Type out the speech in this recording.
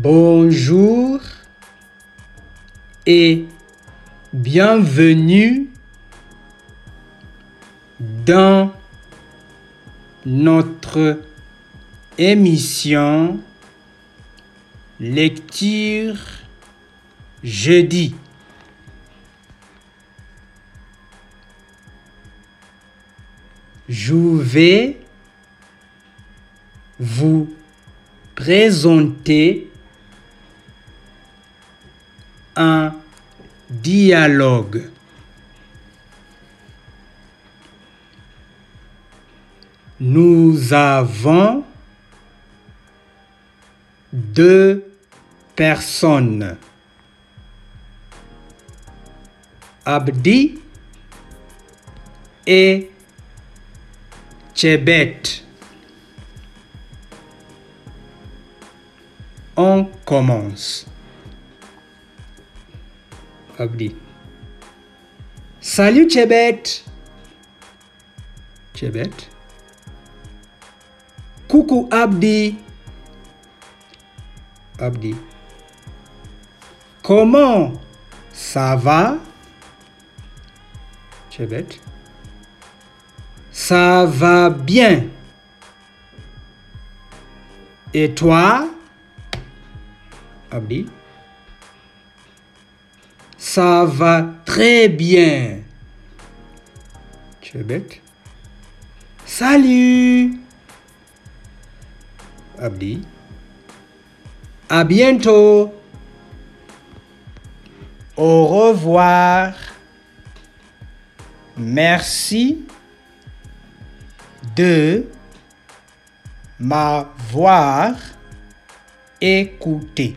Bonjour et bienvenue dans notre émission Lecture jeudi. Je vais vous présenter un dialogue. Nous avons deux personnes. Abdi et Chebet. On commence. Abdi. Salut Chebet. Chebet. Coucou Abdi. Abdi. Comment ça va? Chebet. Ça va bien. Et toi? Abdi. Ça va très bien. Chebet. Salut. Abdi. À bientôt. Au revoir. Merci de m'avoir écouté.